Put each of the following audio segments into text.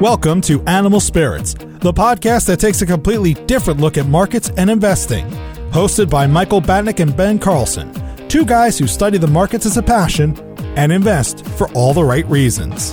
Welcome to Animal Spirits, the podcast that takes a completely different look at markets and investing. Hosted by Michael Batnick and Ben Carlson, two guys who study the markets as a passion and invest for all the right reasons.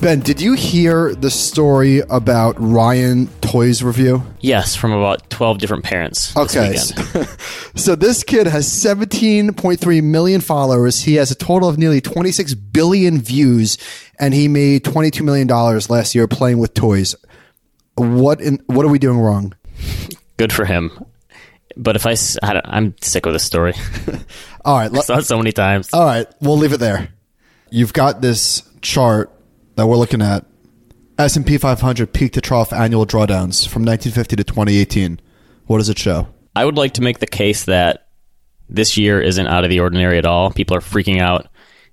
Ben, did you hear the story about Ryan Toys Review? Yes, from about 12 different parents. Okay. weekend. So this kid has 17.3 million followers. He has a total of nearly 26 billion views and he made 22 million dollars last year playing with toys. What in what are we doing wrong? Good for him. But if I, don't, I'm sick of this story. All right, let, Saw it so many times. all right, we'll leave it there. You've got this chart that we're looking at. S&P 500 peak to trough annual drawdowns from 1950 to 2018. What does it show? I would like to make the case that this year isn't out of the ordinary at all. People are freaking out.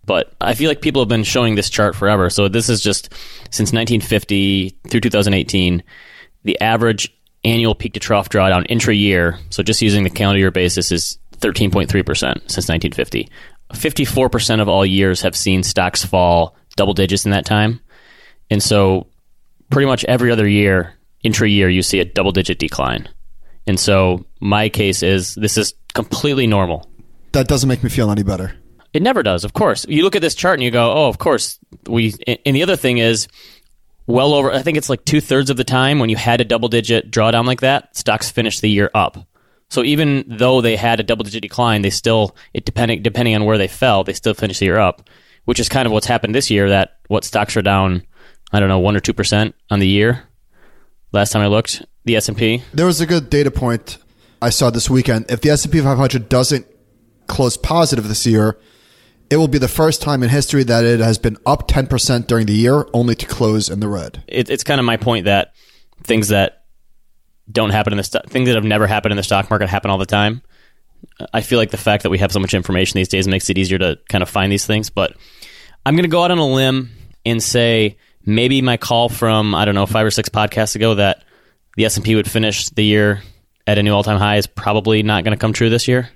But I feel like people have been showing this chart forever. So this is just since 1950 through 2018, the average annual peak to trough drawdown intra year, so just using the calendar year basis, is 13.3% since 1950. 54% of all years have seen stocks fall double digits in that time. And so pretty much every other year, intra year, you see a double digit decline. And so my case is this is completely normal. That doesn't make me feel any better. It never does, of course. You look at this chart and you go, oh, of course. We and the other thing is, well over. I think it's like two thirds of the time when you had a double digit drawdown like that, stocks finished the year up. So even though they had a double digit decline, they still it depending depending on where they fell, they still finished the year up, which is kind of what's happened this year. That what stocks are down, I don't know, one or two percent on the year. Last time I looked, the S and P. There was a good data point I saw this weekend. If the S&P 500 doesn't close positive this year, it will be the first time in history that it has been up 10% during the year only to close in the red. it, it's kind of my point that things that don't happen in the sto- things that have never happened in the stock market happen all the time. I feel like the fact that we have so much information these days makes it easier to kind of find these things. But I'm going to go out on a limb and say maybe my call from I don't know five or six podcasts ago that the S and P would finish the year at a new all time high is probably not going to come true this year,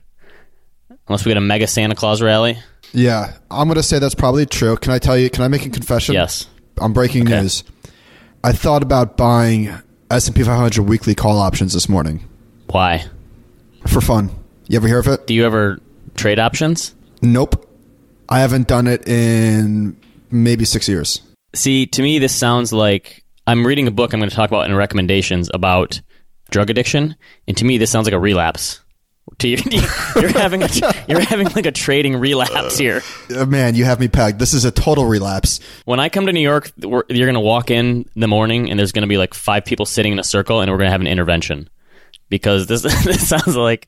unless we get a mega Santa Claus rally. Yeah, I'm going to say that's probably true. Can I tell you, can I make a confession? Yes. I'm breaking Okay. news. I thought about buying S&P 500 weekly call options this morning Why? for fun. You ever hear of it? Do you ever trade options? Nope. I haven't done it in maybe 6 years. See, to me, this sounds like I'm reading a book I'm going to talk about in recommendations about drug addiction, and to me, this sounds like a relapse. To you, you're having a, you're having like a trading relapse here. Uh, Man, you have me pegged. This is a total relapse. When I come to New York, we're, you're going to walk in the morning, and there's going to be like five people sitting in a circle, and we're going to have an intervention because this this sounds like.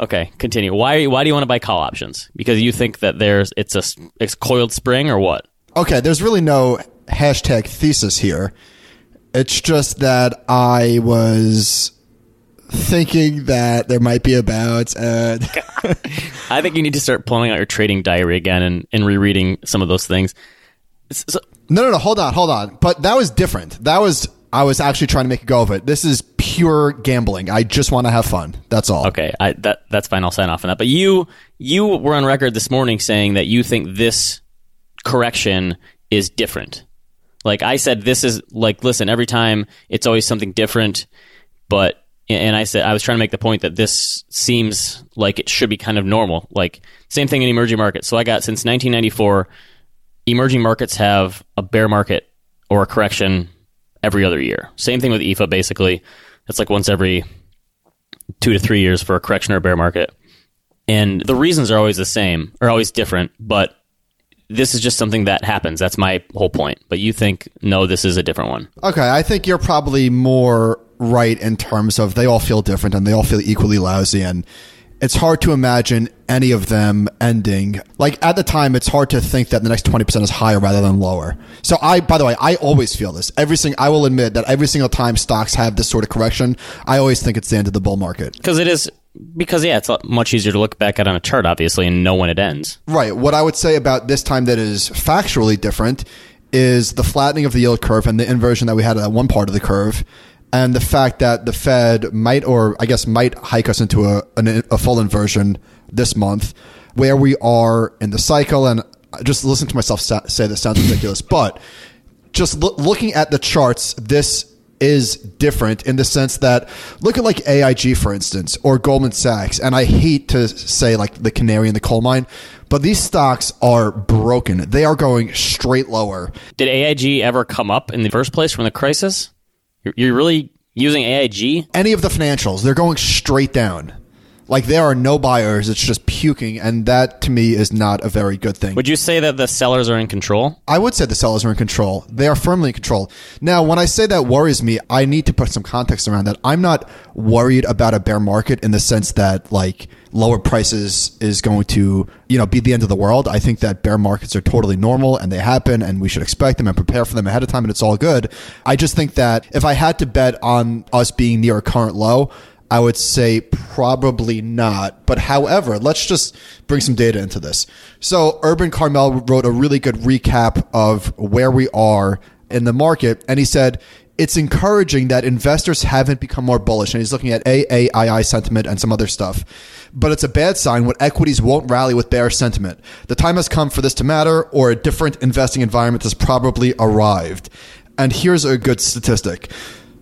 Okay, continue. Why why do you want to buy call options? Because you think that there's it's a it's coiled spring or what? Okay, there's really no hashtag thesis here. It's just that I was thinking that there might be about uh, I think you need to start pulling out your trading diary again and, and rereading some of those things. So, No, no, no, hold on, hold on. But that was different. That was I was actually trying to make a go of it. This is pure gambling. I just want to have fun. That's all. okay, I, that that's fine. I'll sign off on that. But you you were on record this morning saying that you think this correction is different. Like I said, this is like listen. Every time it's always something different. But and I said I was trying to make the point that this seems like it should be kind of normal. Like same thing in emerging markets. So I got since 1994, emerging markets have a bear market or a correction every other year. Same thing with EAFE. Basically, it's like once every two to three years for a correction or a bear market. And the reasons are always the same, are always different, but this is just something that happens. That's my whole point. But you think, no, this is a different one. Okay, I think you're probably more right in terms of they all feel different and they all feel equally lousy and it's hard to imagine any of them ending. Like at the time, it's hard to think that the next 20% is higher rather than lower. So I, by the way, I always feel this. Every single, I will admit that every single time stocks have this sort of correction, I always think it's the end of the bull market. Because it is, because yeah, it's much easier to look back at on a chart, obviously, and know when it ends. Right. What I would say about this time that is factually different is the flattening of the yield curve and the inversion that we had at one part of the curve. And the fact that the Fed might, or I guess might hike us into a, an, a full inversion this month, where we are in the cycle. And just listen to myself say this sounds ridiculous, but just loo- looking at the charts, this is different in the sense that look at like AIG for instance or Goldman Sachs and I hate to say like the canary in the coal mine but these stocks are broken they are going straight lower Did AIG ever come up in the first place from the crisis? You're, you're really using AIG? any of the financials they're going straight down like there are no buyers it's just puking and that to me is not a very good thing Would you say that the sellers are in control? I would say the sellers are in control. They are firmly in control. Now, when I say that worries me, I need to put some context around that. I'm not worried about a bear market in the sense that like lower prices is going to, you know, be the end of the world. I think that bear markets are totally normal and they happen and we should expect them and prepare for them ahead of time and it's all good. I just think that if I had to bet on us being near a current low, I would say probably not. But however, let's just bring some data into this. So Urban Carmel wrote a really good recap of where we are in the market. And he said, it's encouraging that investors haven't become more bullish. And he's looking at AAII sentiment and some other stuff. But it's a bad sign when equities won't rally with bearish sentiment. The time has come for this to matter, or a different investing environment has probably arrived. And here's a good statistic.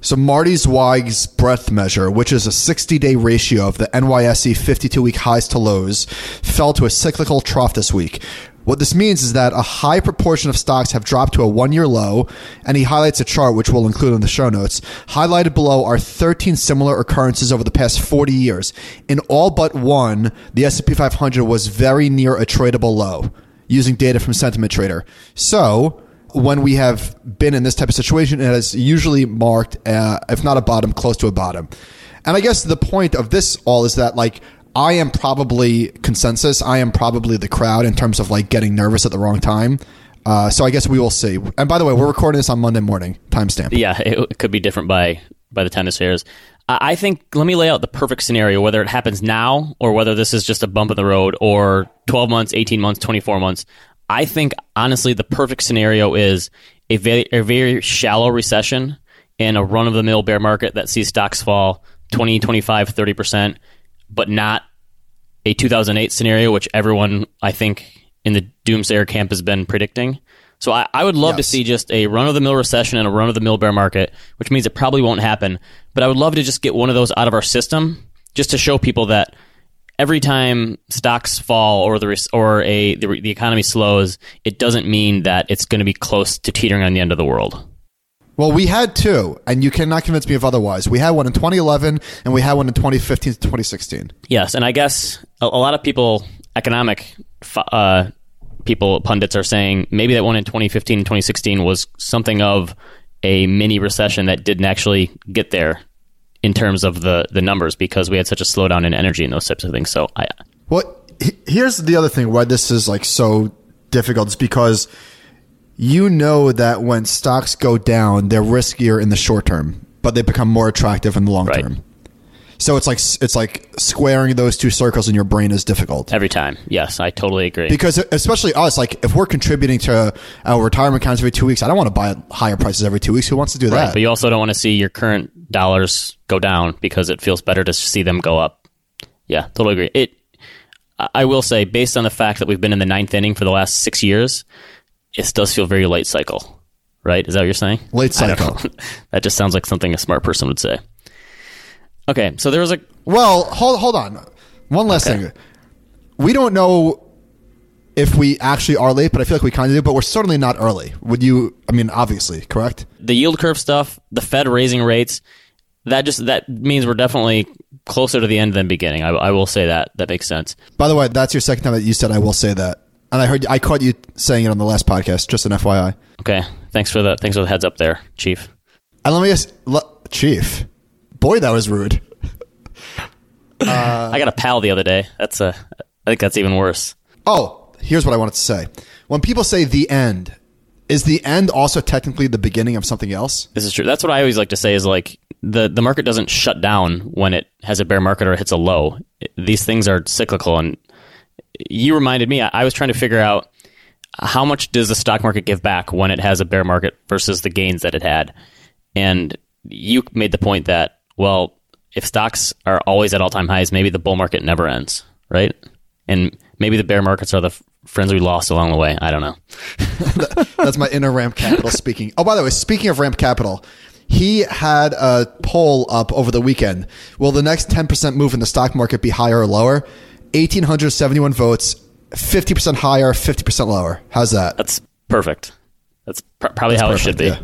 So Marty Zweig's breadth measure, which is a 60-day ratio of the NYSE 52-week highs to lows, fell to a cyclical trough this week. What this means is that a high proportion of stocks have dropped to a one-year low, and he highlights a chart which we'll include in the show notes. Highlighted below are 13 similar occurrences over the past 40 years. In all but one, the S&P 500 was very near a tradable low, using data from Sentiment Trader. So, when we have been in this type of situation, it has usually marked, uh, if not a bottom, close to a bottom. And I guess the point of this all is that, like, I am probably consensus. I am probably the crowd in terms of like getting nervous at the wrong time. Uh, so I guess we will see. And by the way, we're recording this on Monday morning, timestamp. Yeah, it, could be different by by the time this airs. I think let me lay out the perfect scenario, whether it happens now or whether this is just a bump in the road or 12 months, 18 months, 24 months. I think honestly the perfect scenario is a very a very shallow recession and a run of the mill bear market that sees stocks fall 20, 25, 30%, but not a 2008 scenario which everyone I think in the doomsayer camp has been predicting. So I, I would love to see just a run of the mill recession and a run of the mill bear market, which means it probably won't happen. But I would love to just get one of those out of our system, just to show people that every time stocks fall or the or a the, the economy slows, it doesn't mean that it's going to be close to teetering on the end of the world. Well, we had two, and you cannot convince me of otherwise. We had one in 2011, and we had one in 2015 to 2016. Yes, and I guess a, a lot of people, economic uh, people, pundits are saying maybe that one in 2015 and 2016 was something of a mini recession that didn't actually get there in terms of the the numbers because we had such a slowdown in energy and those types of things. So I Well, here's the other thing why this is like so difficult is because you know that when stocks go down, they're riskier in the short term, but they become more attractive in the long Right. term. So it's like it's like squaring those two circles in your brain is difficult. every time, yes, I totally agree. Because especially us, like if we're contributing to our retirement accounts every two weeks, I don't want to buy higher prices every two weeks. Who wants to do Right, that? but you also don't want to see your current dollars go down because it feels better to see them go up. Yeah, totally agree. It. I- I will say, based on the fact that we've been in the ninth inning for the last six years, it does feel very late cycle. Right? Is that what you're saying? Late cycle. that just sounds like something a smart person would say. Okay, so there was a Well, hold hold on. One last Okay. thing. We don't know if we actually are late, but I feel like we kind of do. But we're certainly not early. Would you? I mean, obviously, correct? the yield curve stuff, the Fed raising rates. That just that means we're definitely closer to the end than beginning. I, I will say that. That makes sense. By the way, that's your second time that you said I will say that, and I heard I caught you saying it on the last podcast. Just an FYI. Okay, thanks for the thanks for the heads up there, Chief. And let me ask, le- Chief. Boy, that was rude. I got a pal the other day. That's a. I think that's even worse. Oh, here's what I wanted to say. When people say the end, is the end also technically the beginning of something else? This is true. That's what I always like to say is like the the market doesn't shut down when it has a bear market or hits a low. It- these things are cyclical, and you reminded me. I, I was trying to figure out how much does the stock market give back when it has a bear market versus the gains that it had, and you made the point that well, if stocks are always at all time highs, maybe the bull market never ends, right? And maybe the bear markets are the f- friends we lost along the way. I don't know. That's my inner Ramp Capital speaking. Oh, by the way, speaking of Ramp Capital, he had a poll up over the weekend. Will the next 10% move in the stock market be higher or lower? 1,871 votes, 50% higher, 50% lower. How's that? That's perfect. That's pr- probably how it should be. Yeah.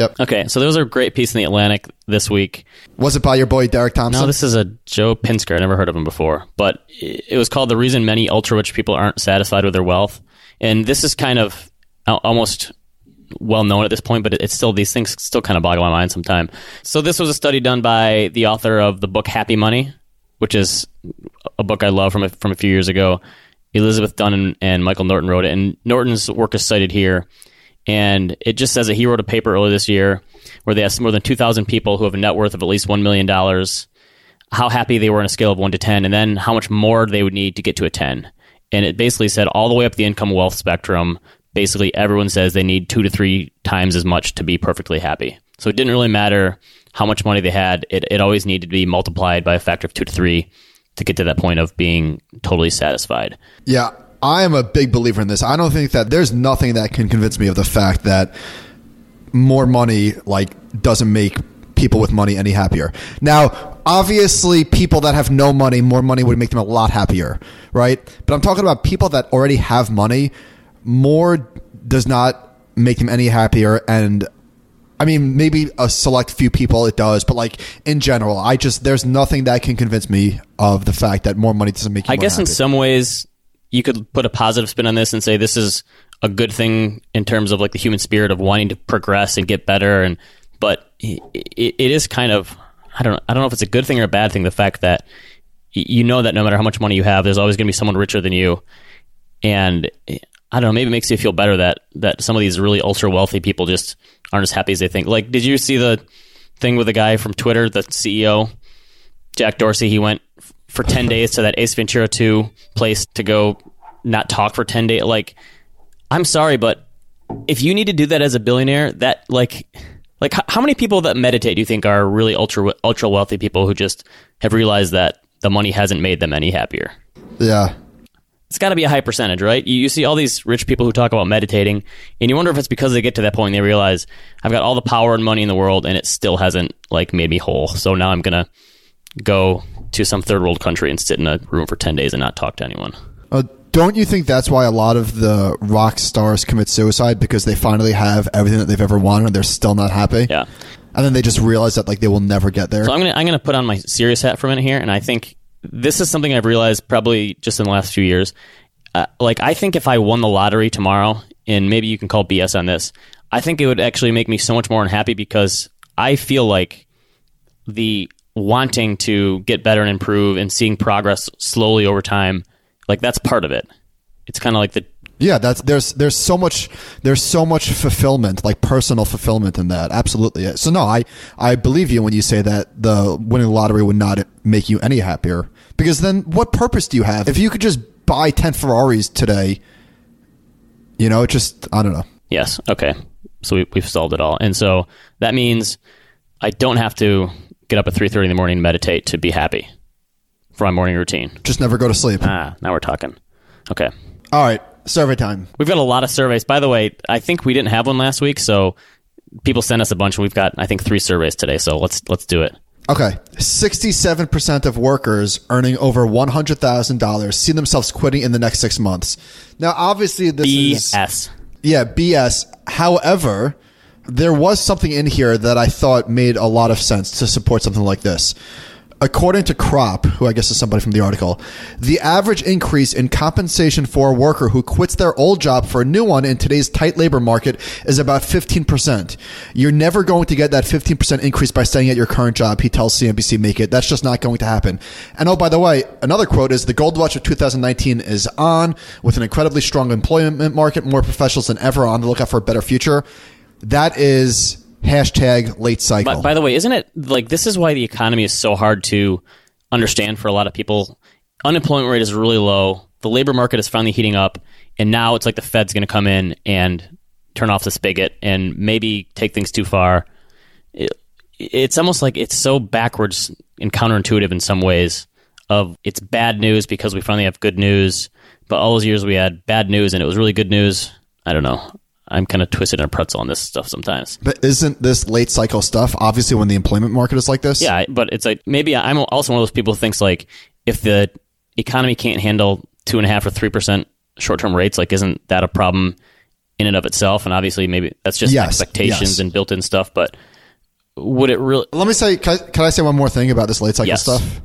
Yep. Okay, so there was a great piece in the Atlantic this week. Was it by your boy Derek Thompson? No, this is a Joe Pinsker. I never heard of him before, but it was called "The Reason Many Ultra Rich People Aren't Satisfied with Their Wealth," and this is kind of almost well known at this point, but it's still these things still kind of boggle my mind sometimes. So this was a study done by the author of the book Happy Money, which is a book I love from a, from a few years ago. Elizabeth Dunn and, and Michael Norton wrote it, and Norton's work is cited here. And it just says that he wrote a paper earlier this year where they asked more than 2,000 people who have a net worth of at least $1 million how happy they were on a scale of 1 to 10, and then how much more they would need to get to a 10. And it basically said all the way up the income wealth spectrum, basically everyone says they need two to three times as much to be perfectly happy. So it didn't really matter how much money they had, it, it always needed to be multiplied by a factor of two to three to get to that point of being totally satisfied. Yeah, I am a big believer in this. I don't think that there's nothing that can convince me of the fact that more money like doesn't make people with money any happier. Now, obviously people that have no money, more money would make them a lot happier, right? But I'm talking about people that already have money, more does not make them any happier and I mean, maybe a select few people it does, but like in general, I just there's nothing that can convince me of the fact that more money doesn't make you. I guess in some ways you could put a positive spin on this and say this is a good thing in terms of like the human spirit of wanting to progress and get better and but it, it is kind of I don't I don't know if it's a good thing or a bad thing the fact that you know that no matter how much money you have there's always going to be someone richer than you. And I don't know maybe it makes you feel better that that some of these really ultra wealthy people just aren't as happy as they think. Like did you see the thing with the guy from Twitter the CEO Jack Dorsey, he went for 10 days to that Ace Ventura 2 place to go not talk for 10 days. Like, I'm sorry, but if you need to do that as a billionaire, that, like, like how many people that meditate do you think are really ultra ultra wealthy people who just have realized that the money hasn't made them any happier? yeah. It's got to be a high percentage, right? You, you see all these rich people who talk about meditating, and you wonder if it's because they get to that point and they realize I've got all the power and money in the world, and it still hasn't like made me whole. So now I'm gonna go to some third world country and sit in a room for ten days and not talk to anyone. Uh, don't you think that's why a lot of the rock stars commit suicide because they finally have everything that they've ever wanted and they're still not happy? Yeah. And then they just realize that like they will never get there. So I'm gonna I'm gonna put on my serious hat for a minute here, and I think this is something I've realized probably just in the last few years. Uh, like I think if I won the lottery tomorrow, and maybe you can call BS on this, I think it would actually make me so much more unhappy because I feel like the wanting to get better and improve and seeing progress slowly over time, like that's part of it. It's kind of like the yeah, that's there's there's so much there's so much fulfillment, like personal fulfillment in that. Absolutely. So no, I I believe you when you say that the winning the lottery would not make you any happier. Because then what purpose do you have? If you could just buy 10 Ferraris today, you know, it just I don't know. Yes. Okay. So we, we've solved it all, and so that means I don't have to get up at three thirty in the morning and meditate to be happy for my morning routine. Just never go to sleep. Ah, now we're talking. Okay. All right, survey time. We've got a lot of surveys. By the way, I think we didn't have one last week, so people sent us a bunch. We've got I think three surveys today, so let's let's do it. Okay. 67% of workers earning over $100,000 see themselves quitting in the next 6 months. Now, obviously this is BS. Yeah, BS. However, there was something in here that I thought made a lot of sense to support something like this. according to Kropp, who I guess is somebody from the article, the average increase in compensation for a worker who quits their old job for a new one in today's tight labor market is about 15%. You're never going to get that 15% increase by staying at your current job, he tells CNBC Make It. That's just not going to happen. And oh, by the way, another quote is the gold rush of 2019 is on with an incredibly strong employment market, more professionals than ever on the lookout for a better future. That is hashtag late cycle. By, by the way, isn't it like this is why the economy is so hard to understand for a lot of people? Unemployment rate is really low. The labor market is finally heating up, and now it's like the Fed's going to come in and turn off the spigot and maybe take things too far. It, it's almost like it's so backwards and counterintuitive in some ways. Of it's bad news because we finally have good news, but all those years we had bad news and it was really good news. I don't know. I'm kind of twisted in a pretzel on this stuff sometimes. But isn't this late cycle stuff obviously when the employment market is like this? Yeah, but it's like maybe I'm also one of those people who thinks like if the economy can't handle two and a half or three percent short term rates, like isn't that a problem in and of itself? And obviously, maybe that's just Yes, expectations yes. and built in stuff. But would it really? Let me say, can I, can I say one more thing about this late cycle Yes. stuff?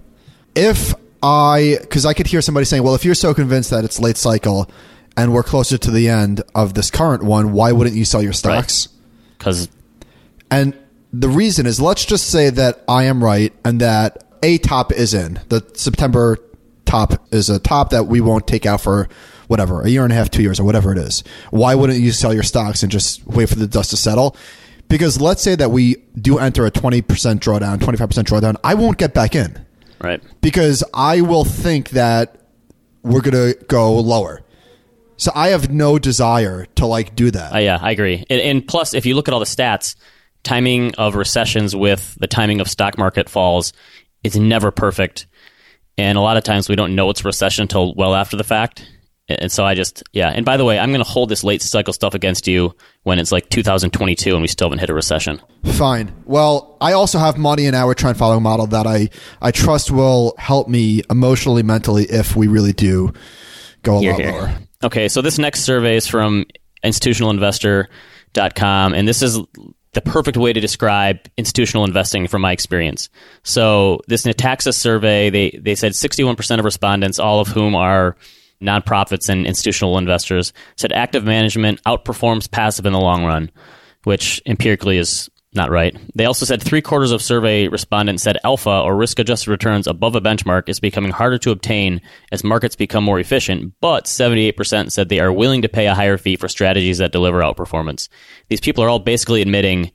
If I, because I could hear somebody saying, well, if you're so convinced that it's late cycle and we're closer to the end of this current one, why wouldn't you sell your stocks? Because And the reason is, let's just say that I am right and that a top is in. The September top is a top that we won't take out for whatever, a year and a half, two years, or whatever it is. Why wouldn't you sell your stocks and just wait for the dust to settle? Because let's say that we do enter a 20% drawdown, 25% drawdown, I won't get back in right, because I will think that we're going to go lower. So I have no desire to like do that. uh, yeah, I agree. And, and plus, if you look at all the stats, timing of recessions with the timing of stock market falls is never perfect. And a lot of times we don't know it's a recession until well after the fact. And so I just, yeah. And by the way, I'm going to hold this late cycle stuff against you when it's like 2022 and we still haven't hit a recession. Fine. Well, I also have money in our trend following model that I, I trust will help me emotionally, mentally if we really do go a Here, lot here. lower. Okay, so this next survey is from institutionalinvestor.com, and this is the perfect way to describe institutional investing from my experience. So this Nataxis survey, they, they said 61% of respondents, all of whom are nonprofits and institutional investors, said active management outperforms passive in the long run, which empirically is not right. They also said three quarters of survey respondents said alpha or risk adjusted returns above a benchmark is becoming harder to obtain as markets become more efficient, but 78% said they are willing to pay a higher fee for strategies that deliver outperformance. These people are all basically admitting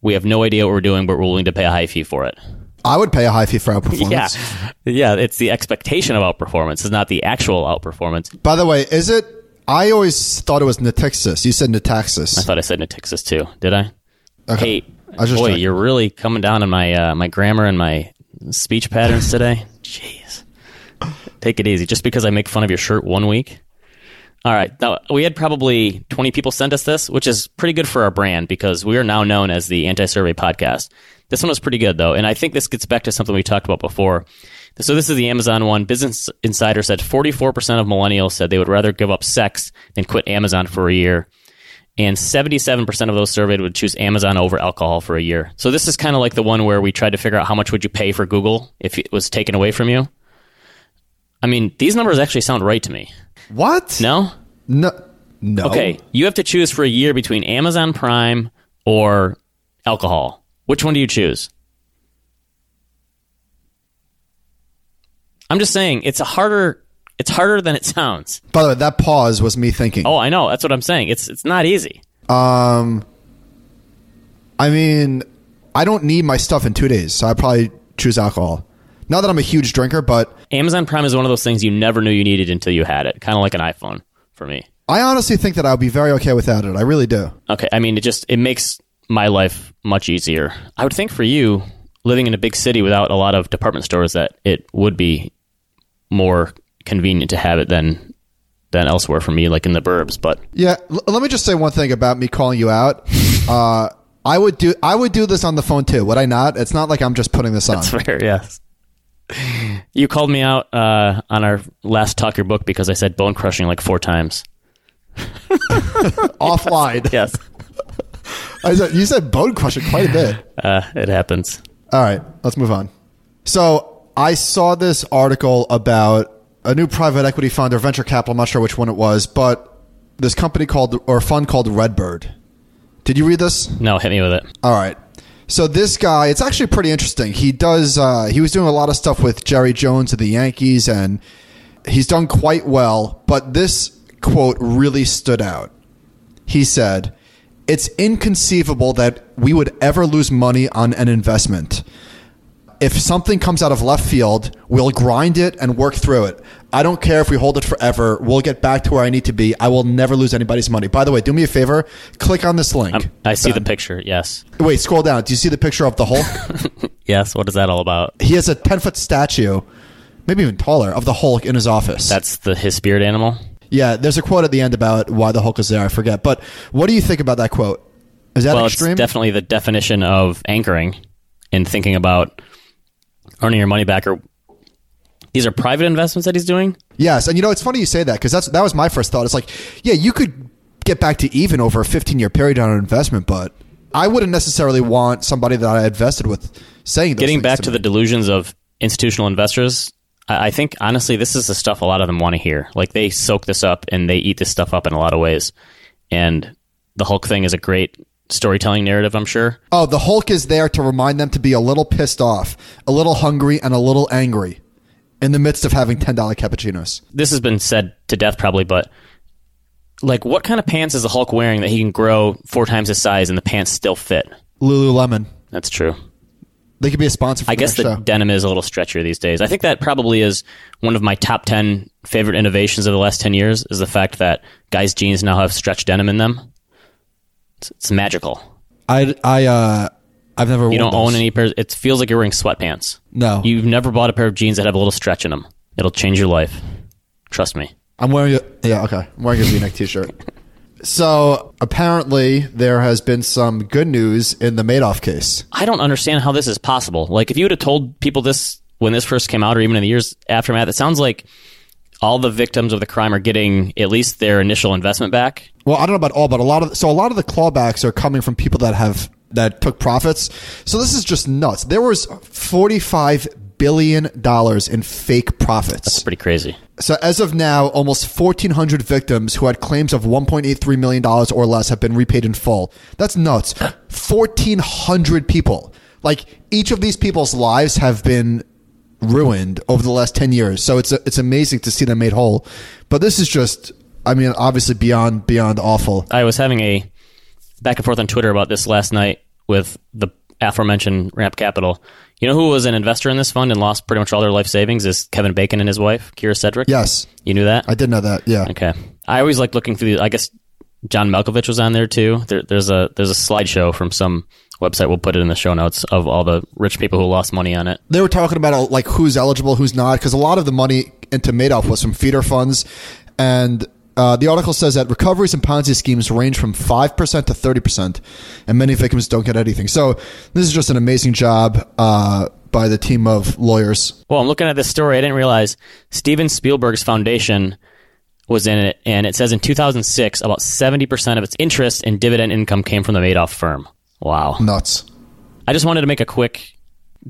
we have no idea what we're doing, but we're willing to pay a high fee for it. I would pay a high fee for outperformance. Yeah. Yeah, it's the expectation of outperformance, it's not the actual outperformance. By the way, is it? I always thought it was Natixis. You said Nataxis. I thought I said Natixis too. Did I? Okay. Hey, I just boy, checking. you're really coming down on my uh, my grammar and my speech patterns today. Jeez, take it easy. Just because I make fun of your shirt one week. All right, now we had probably 20 people send us this, which is pretty good for our brand because we are now known as the Anti-Survey Podcast. This one was pretty good though, and I think this gets back to something we talked about before. So this is the Amazon one. Business Insider said 44% of millennials said they would rather give up sex than quit Amazon for a year and 77% of those surveyed would choose Amazon over alcohol for a year. So this is kind of like the one where we tried to figure out how much would you pay for Google if it was taken away from you. I mean, these numbers actually sound right to me. What? No? No. No. Okay, you have to choose for a year between Amazon Prime or alcohol. Which one do you choose? I'm just saying it's a harder it's harder than it sounds. By the way, that pause was me thinking. Oh, I know. That's what I'm saying. It's it's not easy. Um, I mean, I don't need my stuff in two days, so I probably choose alcohol. Not that I'm a huge drinker, but Amazon Prime is one of those things you never knew you needed until you had it. Kind of like an iPhone for me. I honestly think that I'll be very okay without it. I really do. Okay, I mean it just it makes my life much easier. I would think for you living in a big city without a lot of department stores that it would be more convenient to have it than than elsewhere for me like in the burbs, but Yeah. L- let me just say one thing about me calling you out. uh, I would do. I would do this on the phone too. Would I not? It's not like I'm just putting this on. it's fair, yes. You called me out uh, on our last talk your book because I said bone crushing like four times. Offline. Yes, I said, you said bone crushing quite a bit. uh, it happens. All right, let's move on. So I saw this article about a new private equity fund or venture capital. I'm not sure which one it was, but this company called or fund called Redbird. Did you read this? No, hit me with it. All right. So this guy, it's actually pretty interesting. He does. Uh, he was doing a lot of stuff with Jerry Jones of the Yankees, and he's done quite well. But this quote really stood out. He said, "It's inconceivable that we would ever lose money on an investment." If something comes out of left field, we'll grind it and work through it. I don't care if we hold it forever. We'll get back to where I need to be. I will never lose anybody's money. By the way, do me a favor. Click on this link. Um, I see Ben. the picture. Yes. Wait, scroll down. Do you see the picture of the Hulk? Yes. What is that all about? he has a 10 foot statue, maybe even taller, of the Hulk in his office. That's the his spirit animal. yeah, there's a quote at the end about why the Hulk is there. I forget. But what do you think about that quote? Is that well, extreme? it's definitely the definition of anchoring and thinking about earning your money back. Or these are private investments that he's doing. Yes, and you know it's funny you say that because that's that was my first thought. It's like, yeah, you could get back to even over a 15 year period on an investment, but I wouldn't necessarily want somebody that I invested with saying those Getting back to to the delusions of institutional investors. I I think honestly, this is the stuff a lot of them want to hear. Like they soak this up and they eat this stuff up in a lot of ways. And the Hulk thing is a great storytelling narrative, I'm sure. oh, the Hulk is there to remind them to be a little pissed off, a little hungry, and a little angry in the midst of having $10 cappuccinos. This has been said to death probably, but like what kind of pants is the Hulk wearing that he can grow four times his size and the pants still fit? Lululemon. That's true. They could be a sponsor for I guess the show. denim is a little stretchier these days. I think that probably is one of my top 10 favorite innovations of the last 10 years is the fact that guys' jeans now have stretch denim in them. It's, it's magical. I, I, uh, I've never You worn don't those. own any pairs. It feels like you're wearing sweatpants. No. You've never bought a pair of jeans that have a little stretch in them. It'll change your life. Trust me. I'm wearing a yeah, okay. I'm wearing a V-neck t-shirt. so apparently there has been some good news in the Madoff case. I don't understand how this is possible. Like, if you would have told people this when this first came out, or even in the years aftermath, it sounds like all the victims of the crime are getting at least their initial investment back. Well, I don't know about all, but a lot of so a lot of the clawbacks are coming from people that have that took profits. So this is just nuts. There was 45 billion dollars in fake profits. That's pretty crazy. So as of now, almost 1,400 victims who had claims of 1.83 million dollars or less have been repaid in full. That's nuts. 1,400 people. Like each of these people's lives have been ruined over the last 10 years. So it's it's amazing to see them made whole. But this is just, I mean, obviously beyond beyond awful. I was having a back and forth on Twitter about this last night with the aforementioned Ramp Capital. You know who was an investor in this fund and lost pretty much all their life savings is Kevin Bacon and his wife, Kyra Sedgwick. Yes, You knew that? I did know that. Yeah. Okay. I always like looking through. The, I guess John Malkovich was on there too. There, there's a there's a slideshow from some website. We'll put it in the show notes of all the rich people who lost money on it. they were talking about uh, like who's eligible, who's not, because a lot of the money into Madoff was from feeder funds, and uh, the article says that recoveries in Ponzi schemes range from five percent to thirty percent, and many victims don't get anything. So this is just an amazing job uh, by the team of lawyers. Well, I'm looking at this story. I didn't realize Steven Spielberg's foundation was in it, and it says in 2006 about 70 percent of its interest and dividend income came from the Madoff firm. Wow. Nuts. I just wanted to make a quick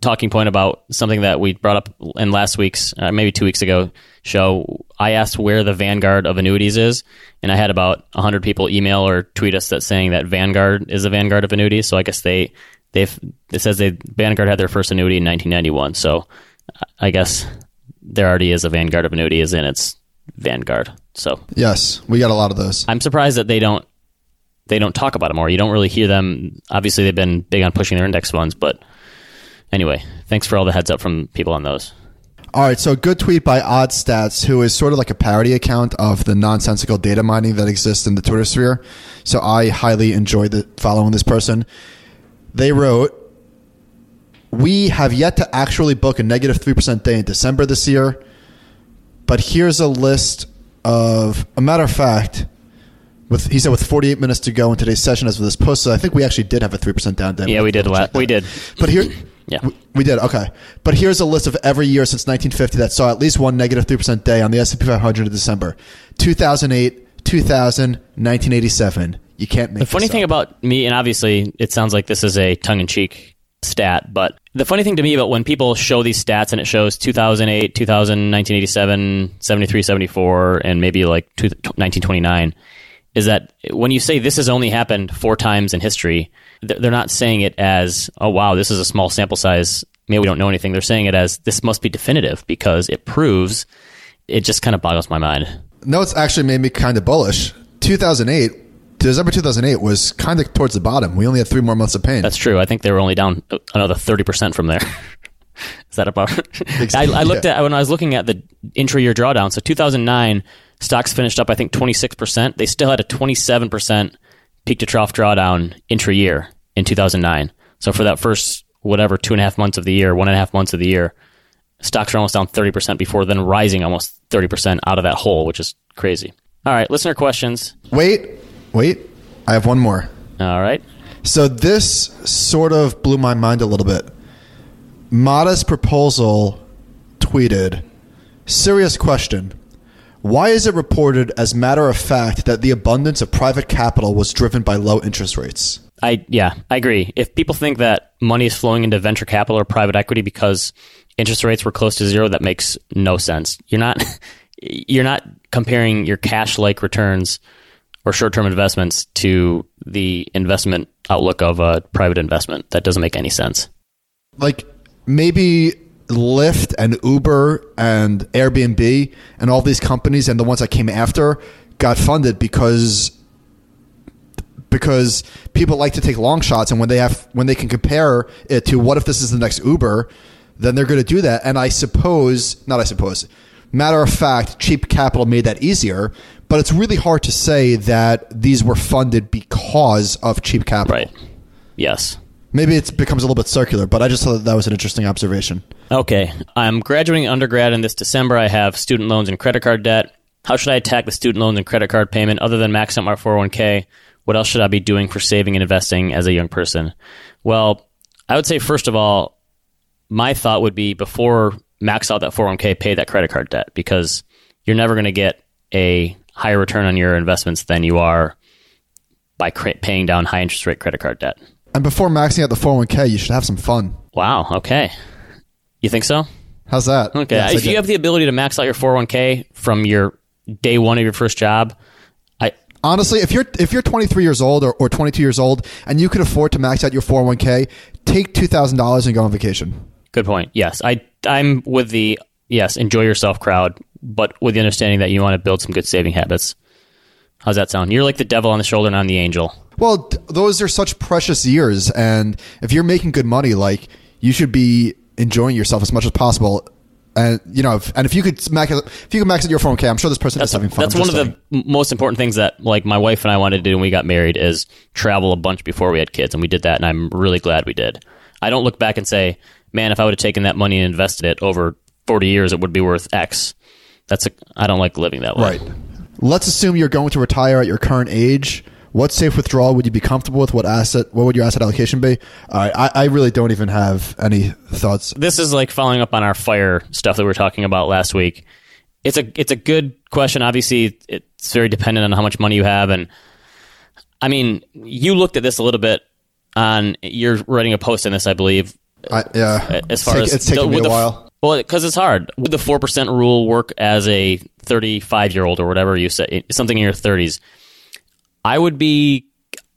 talking point about something that we brought up in last week's, uh, maybe two weeks ago show. I asked where the Vanguard of annuities is, and I had about 100 people email or tweet us that saying that Vanguard is the Vanguard of annuities. So I guess they they've it says they Vanguard had their first annuity in 1991. So I guess there already is a Vanguard of annuities, in it's Vanguard. So Yes, we got a lot of those. I'm surprised that they don't they don't talk about it more. You don't really hear them. Obviously, they've been big on pushing their index funds, but anyway, thanks for all the heads up from people on those. All right, so good tweet by Odd Stats, who is sort of like a parody account of the nonsensical data mining that exists in the Twitter sphere. So I highly enjoy the following this person. They wrote, "We have yet to actually book a negative three percent day in December this year, but here's a list of. A matter of fact." With, he said with 48 minutes to go in today's session as of this post, so I think we actually did have a 3% down day. Yeah, we did. La- we did. But here, Yeah. we, we did. Okay, but here's a list of every year since 1950 that saw at least one negative negative three percent day on the S&P 500 in December. 2008, 2000, 1987. You can't make The funny thing up. about me, and obviously, it sounds like this is a tongue in cheek stat, but the funny thing to me about when people show these stats and it shows 2008, 2000, 1987, 73, 74, and maybe like 1929 is that when you say this has only happened four times in history, they're not saying it as, oh, wow, this is a small sample size. Maybe we don't know anything. They're saying it as this must be definitive because it proves. It just kind of boggles my mind. No, it's actually made me kind of bullish. 2008, December 2008 was kind of towards the bottom. We only had three more months of pain. That's true. I think they were only down another 30% from there. Is that about? I, I looked yeah. at when I was looking at the intra-year drawdown. So 2009 stocks finished up, I think 26%. They still had a 27% peak to trough drawdown intra-year in 2009. So for that first whatever two and a half months of the year, one and a half months of the year, stocks are almost down 30% before then rising almost 30% out of that hole, which is crazy. All right, listener questions. Wait, wait. I have one more. All right. So this sort of blew my mind a little bit. Modest Proposal tweeted, serious question. Why is it reported as matter of fact that the abundance of private capital was driven by low interest rates? I yeah, I agree. If people think that money is flowing into venture capital or private equity because interest rates were close to zero, that makes no sense. You're not you're not comparing your cash like returns or short term investments to the investment outlook of a private investment. That doesn't make any sense. Like maybe Lyft and Uber and Airbnb and all these companies and the ones that came after got funded because because people like to take long shots and when they have when they can compare it to what if this is the next Uber then they're going to do that. And I suppose not I suppose matter of fact cheap capital made that easier but it's really hard to say that these were funded because of cheap capital. Right. Yes. Maybe it becomes a little bit circular, but I just thought that, that was an interesting observation. Okay. I'm graduating undergrad in this December. I have student loans and credit card debt. How should I attack the student loans and credit card payment other than max out my 401k? What else should I be doing for saving and investing as a young person? Well, I would say, first of all, my thought would be before max out that 401k, pay that credit card debt because you're never going to get a higher return on your investments than you are by paying down high interest rate credit card debt. And before maxing out the 401k, you should have some fun. Wow. Okay. You think so? How's that? Okay. Yes, if you have the ability to max out your 401k from your day one of your first job, I honestly, if you're if you're 23 years old or, or 22 years old and you can afford to max out your 401k, take two thousand dollars and go on vacation. Good point. Yes, I I'm with the yes enjoy yourself crowd, but with the understanding that you want to build some good saving habits. How's that sound? You're like the devil on the shoulder and I'm the angel. Well, those are such precious years, and if you're making good money, like you should be enjoying yourself as much as possible. And you know, if, and if you could max, if you could max out your 401k, I'm sure this person that's, is having fun. That's one of saying. the most important things that like my wife and I wanted to do when we got married is travel a bunch before we had kids, and we did that, and I'm really glad we did. I don't look back and say, man, if I would have taken that money and invested it over 40 years, it would be worth X. That's a I don't like living that way. Right. Let's assume you're going to retire at your current age what safe withdrawal would you be comfortable with? What asset? What would your asset allocation be? I, I really don't even have any thoughts. This is like following up on our fire stuff that we were talking about last week. It's a it's a good question. Obviously, it's very dependent on how much money you have, and I mean, you looked at this a little bit on. You're writing a post on this, I believe. I, yeah, as far it's as it's taken me a while. Well, because it's hard. Would the four percent rule work as a thirty-five year old or whatever you say, something in your thirties? I would be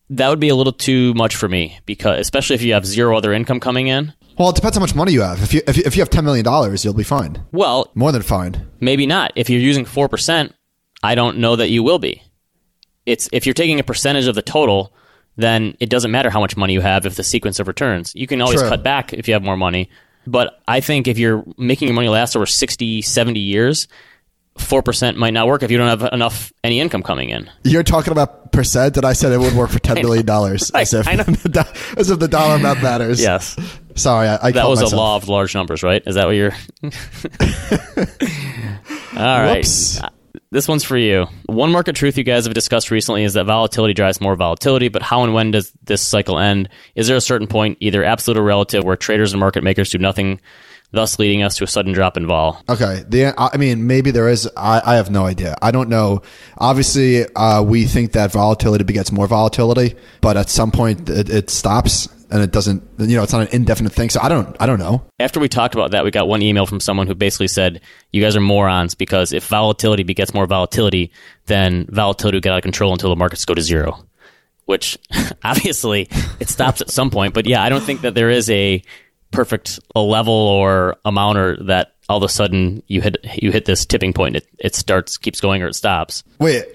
that would be a little too much for me because especially if you have zero other income coming in. Well, it depends how much money you have. If you if you, if you have ten million dollars, you'll be fine. Well, more than fine. Maybe not. If you're using four percent, I don't know that you will be. It's if you're taking a percentage of the total, then it doesn't matter how much money you have if the sequence of returns. You can always True. cut back if you have more money. But I think if you're making your money last over 60, 70 years, four percent might not work if you don't have enough any income coming in. You're talking about percent, and I said it would work for ten billion dollars. as if as if the dollar amount matters. Yes. Sorry, I, I that was myself. a law of large numbers, right? Is that what you're? All right. Whoops. Uh, this one's for you. One market truth you guys have discussed recently is that volatility drives more volatility, but how and when does this cycle end? Is there a certain point, either absolute or relative, where traders and market makers do nothing thus leading us to a sudden drop in vol. Okay. The, I mean, maybe there is. I, I have no idea. I don't know. Obviously, uh, we think that volatility begets more volatility, but at some point it, it stops. and it doesn't. You know, it's not an indefinite thing. So I don't. I don't know. After we talked about that, we got one email from someone who basically said, "You guys are morons because if volatility begets more volatility, then volatility will get out of control until the markets go to zero Which obviously it stops at some point. But yeah, I don't think that there is a perfect a level or amount or that all of a sudden you hit you hit this tipping point. It it starts keeps going or it stops. Wait,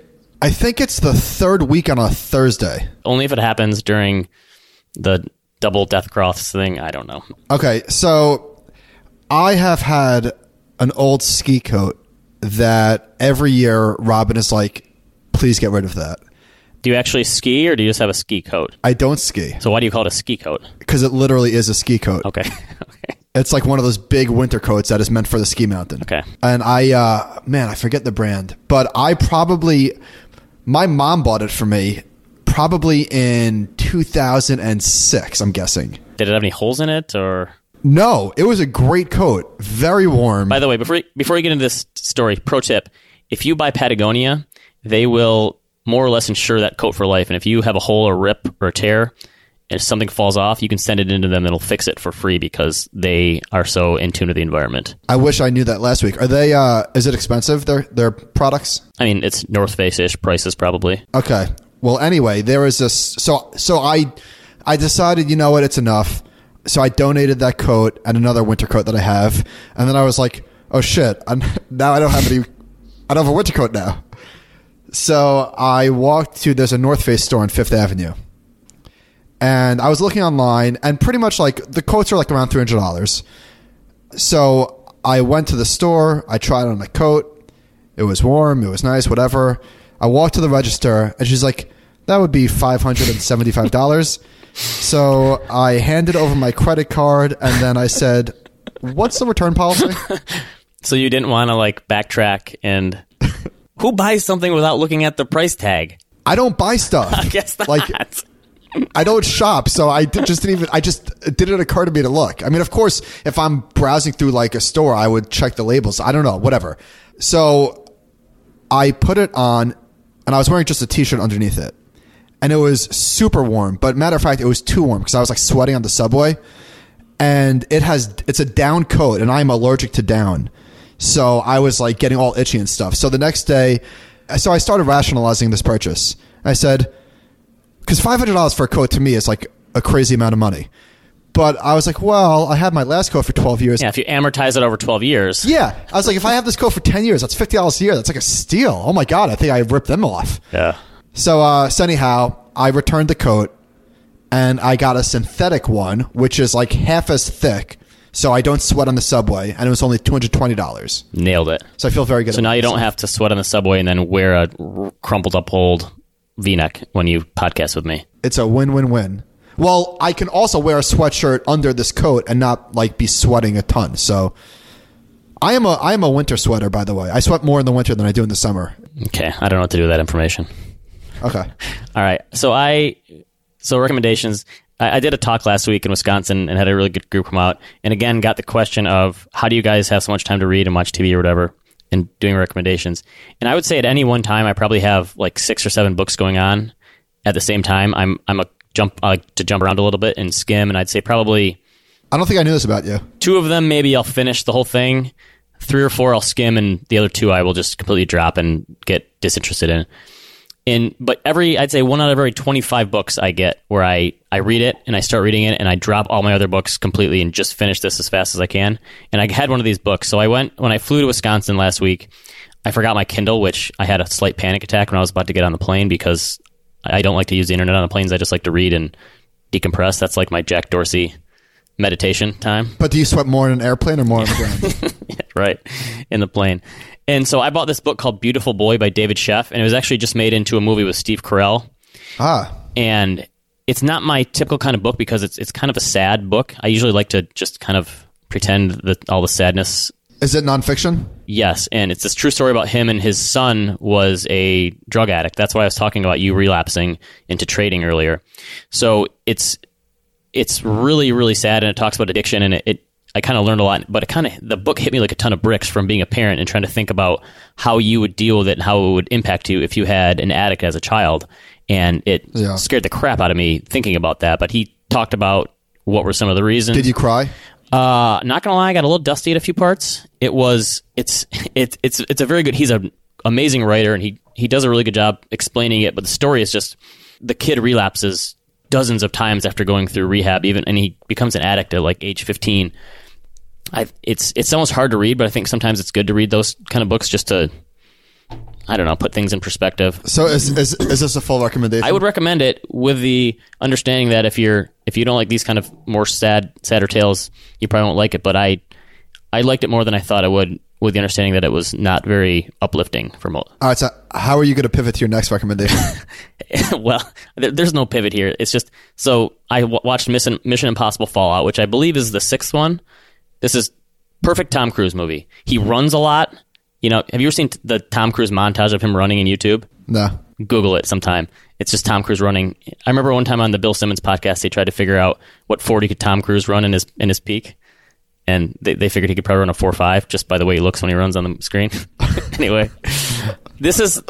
I think it's the third week on a Thursday. Only if it happens during the double death cross thing. I don't know. Okay, so I have had an old ski coat that every year Robin is like, please get rid of that. Do you actually ski or do you just have a ski coat? I don't ski So why do you call it a ski coat? because it literally is a ski coat. Okay. okay. It's like one of those big winter coats that is meant for the ski mountain. Okay. And I, uh, man, I forget the brand, but I probably, my mom bought it for me probably in 2006, I'm guessing. Did it have any holes in it or No, it was a great coat. Very warm. By the way, before before you get into this story, pro tip: if you buy Patagonia, they will more or less insure that coat for life. And if you have a hole or rip or tear, and if something falls off, you can send it into them; and it'll fix it for free because they are so in tune with the environment. I wish I knew that last week. Are they, uh, is it expensive, their, their products? I mean, it's North Face ish prices probably. Okay. Well, anyway, there is this. So, so I, I decided, you know what, it's enough. So I donated that coat and another winter coat that I have, and then I was like, oh shit, I'm, now I don't have any. I don't have a winter coat now. So I walked to there's a North Face store on Fifth Avenue, and I was looking online, and pretty much like the coats are like around three hundred dollars. So I went to the store. I tried on a coat. It was warm. It was nice. Whatever. I walked to the register, and she's like, "That would be five hundred and seventy-five dollars." so I handed over my credit card, and then I said, "What's the return policy?" So you didn't want to like backtrack and who buys something without looking at the price tag? I don't buy stuff. I guess not. Like I don't shop, so I did, just didn't even. I just it didn't occur to me to look. I mean, of course, if I'm browsing through like a store, I would check the labels. I don't know, whatever. So I put it on, and I was wearing just a t-shirt underneath it, and it was super warm. But matter of fact, it was too warm because I was like sweating on the subway, and it has it's a down coat, and I'm allergic to down, so I was like getting all itchy and stuff. So the next day, so I started rationalizing this purchase. I said because five hundred dollars for a coat to me is like a crazy amount of money. But I was like, well, I had my last coat for twelve years. Yeah, if you amortize it over 12 years. Yeah. I was like, if I have this coat for ten years, that's fifty dollars a year. That's like a steal. Oh my god, I think I ripped them off. Yeah. So, uh, so anyhow, I returned the coat, and I got a synthetic one, which is like half as thick, so I don't sweat on the subway, and it was only two hundred twenty dollars. Nailed it. So I feel very good. So now you don't have to sweat on the subway and then wear a crumpled up old V-neck when you podcast with me. It's a win-win-win. Well, I can also wear a sweatshirt under this coat and not like be sweating a ton. So I am a I am a winter sweater, by the way. I sweat more in the winter than I do in the summer. Okay, I don't know what to do with that information. Okay. All right, so I so recommendations. I, I did a talk last week in Wisconsin and had a really good group come out, and again got the question of how do you guys have so much time to read and watch TV or whatever, and doing recommendations. And I would say at any one time I probably have like six or seven books going on at the same time. I'm I'm a jump I like to jump around a little bit and skim, and I'd say probably I don't think I knew this about you. two of them maybe I'll finish the whole thing. Three or four I'll skim, and the other two I will just completely drop and get disinterested in. In but every I'd say one out of every twenty five books I get where I I read it and I start reading it and I drop all my other books completely and just finish this as fast as I can. And I had one of these books, so I went when I flew to Wisconsin last week. I forgot my Kindle, which I had a slight panic attack when I was about to get on the plane because I don't like to use the internet on the planes. I just like to read and decompress. That's like my Jack Dorsey meditation time. But do you sweat more in an airplane or more on the ground? right in the plane. And so I bought this book called Beautiful Boy by David Sheff, and it was actually just made into a movie with Steve Carell. ah. And it's not my typical kind of book because it's it's kind of a sad book. I usually like to just kind of pretend that all the sadness. Is it nonfiction? Yes, and it's this true story about him and his son was a drug addict. That's why I was talking about you relapsing into trading earlier. So it's it's really really sad and it talks about addiction and it, it I kind of learned a lot, but it kind of the book hit me like a ton of bricks from being a parent and trying to think about how you would deal with it and how it would impact you if you had an addict as a child. And it Yeah. scared the crap out of me thinking about that. But he talked about what were some of the reasons. Did you cry? Uh, not gonna lie, I got a little dusty at a few parts. It was it's it's it's it's a very good. He's an amazing writer, and he he does a really good job explaining it. But the story is just the kid relapses dozens of times after going through rehab, even and he becomes an addict at like age fifteen. I it's it's almost hard to read, but I think sometimes it's good to read those kind of books just to I don't know put things in perspective. So is, is is this a full recommendation? I would recommend it with the understanding that if you're if you don't like these kind of more sad sadder tales, you probably won't like it. But I I liked it more than I thought I would, with the understanding that it was not very uplifting for most. All right. So how are you going to pivot to your next recommendation? well, there, there's no pivot here. It's just so I w- watched Mission, Mission Impossible Fallout, which I believe is the sixth one. This is perfect Tom Cruise movie. He runs a lot. You know, have you ever seen the Tom Cruise montage of him running in YouTube? no. Google it sometime. It's just Tom Cruise running. I remember one time on the Bill Simmons podcast, they tried to figure out what 40 could Tom Cruise run in his in his peak, and they, they figured he could probably run a four five just by the way he looks when he runs on the screen. anyway, this is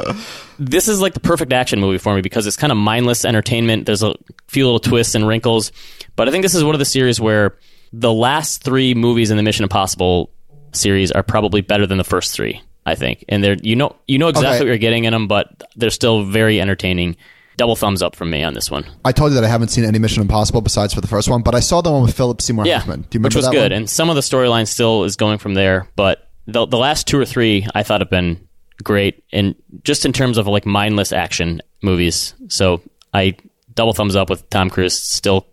this is like the perfect action movie for me because it's kind of mindless entertainment. There's a few little twists and wrinkles, but I think this is one of the series where the last three movies in the Mission Impossible series are probably better than the first three. I think, and they're you know you know exactly Okay. what you're getting in them, but they're still very entertaining. Double thumbs up from me on this one. I told you that I haven't seen any Mission Impossible besides for the first one, but I saw the one with Philip Seymour Yeah, Hoffman. Do you remember which was that good, one? and some of the storyline still is going from there. But the the last two or three I thought have been great, and just in terms of like mindless action movies. So I double thumbs up with Tom Cruise still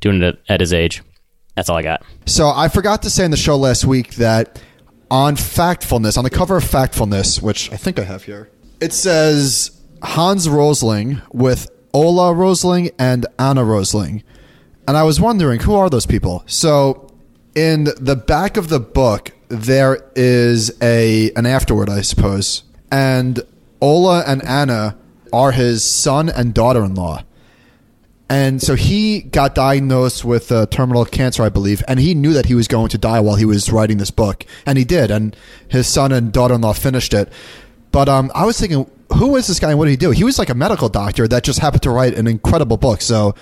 doing it at his age. That's all I got. So I forgot to say in the show last week that on Factfulness, on the cover of Factfulness, which I think I have here, it says Hans Rosling with Ola Rosling and Anna Rosling. And I was wondering, who are those people? So in the back of the book, there is a an afterword, I suppose. And Ola and Anna are his son and daughter-in-law. And so he got diagnosed with uh, terminal cancer, I believe, and he knew that he was going to die while he was writing this book, and he did. And his son and daughter-in-law finished it. But um, I was thinking, who is this guy and what did he do? He was like a medical doctor that just happened to write an incredible book. So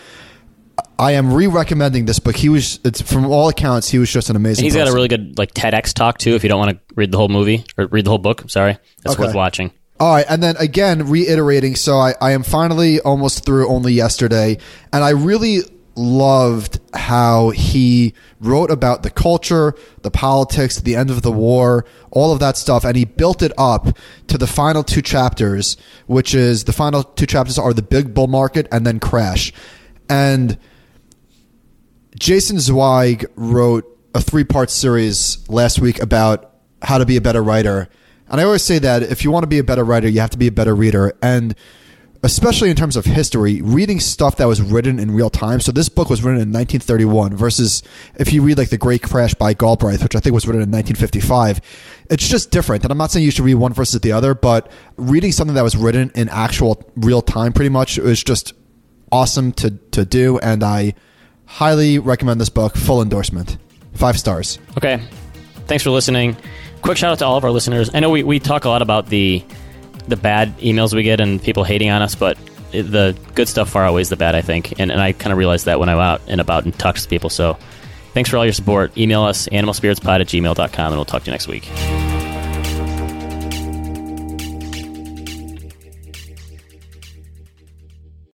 I am re-recommending this book. He was, it's, from all accounts, he was just an amazing. And he's got a really good like TEDx talk too. If you don't want to read the whole movie or read the whole book, sorry, that's Okay. worth watching. All right, and then again, reiterating. So I, I am finally almost through only yesterday, and I really loved how he wrote about the culture, the politics, the end of the war, all of that stuff, and he built it up to the final two chapters, which is the final two chapters are the big bull market and then crash, and Jason Zweig wrote a three part series last week about how to be a better writer. And I always say that if you want to be a better writer, you have to be a better reader. And especially in terms of history, reading stuff that was written in real time. So this book was written in 1931 versus if you read like The Great Crash by Galbraith, which I think was written in 1955, it's just different. And I'm not saying you should read one versus the other, but reading something that was written in actual real time pretty much is just awesome to, to do. And I highly recommend this book. Full endorsement. Five stars. Okay. Thanks for listening. Quick shout out to all of our listeners. I know we, we talk a lot about the the bad emails we get and people hating on us, but the good stuff far outweighs the bad, I think. And, and I kind of realized that when I'm out and about and talk to people. So thanks for all your support. Email us, animalspiritspod at gmail.com, and we'll talk to you next week.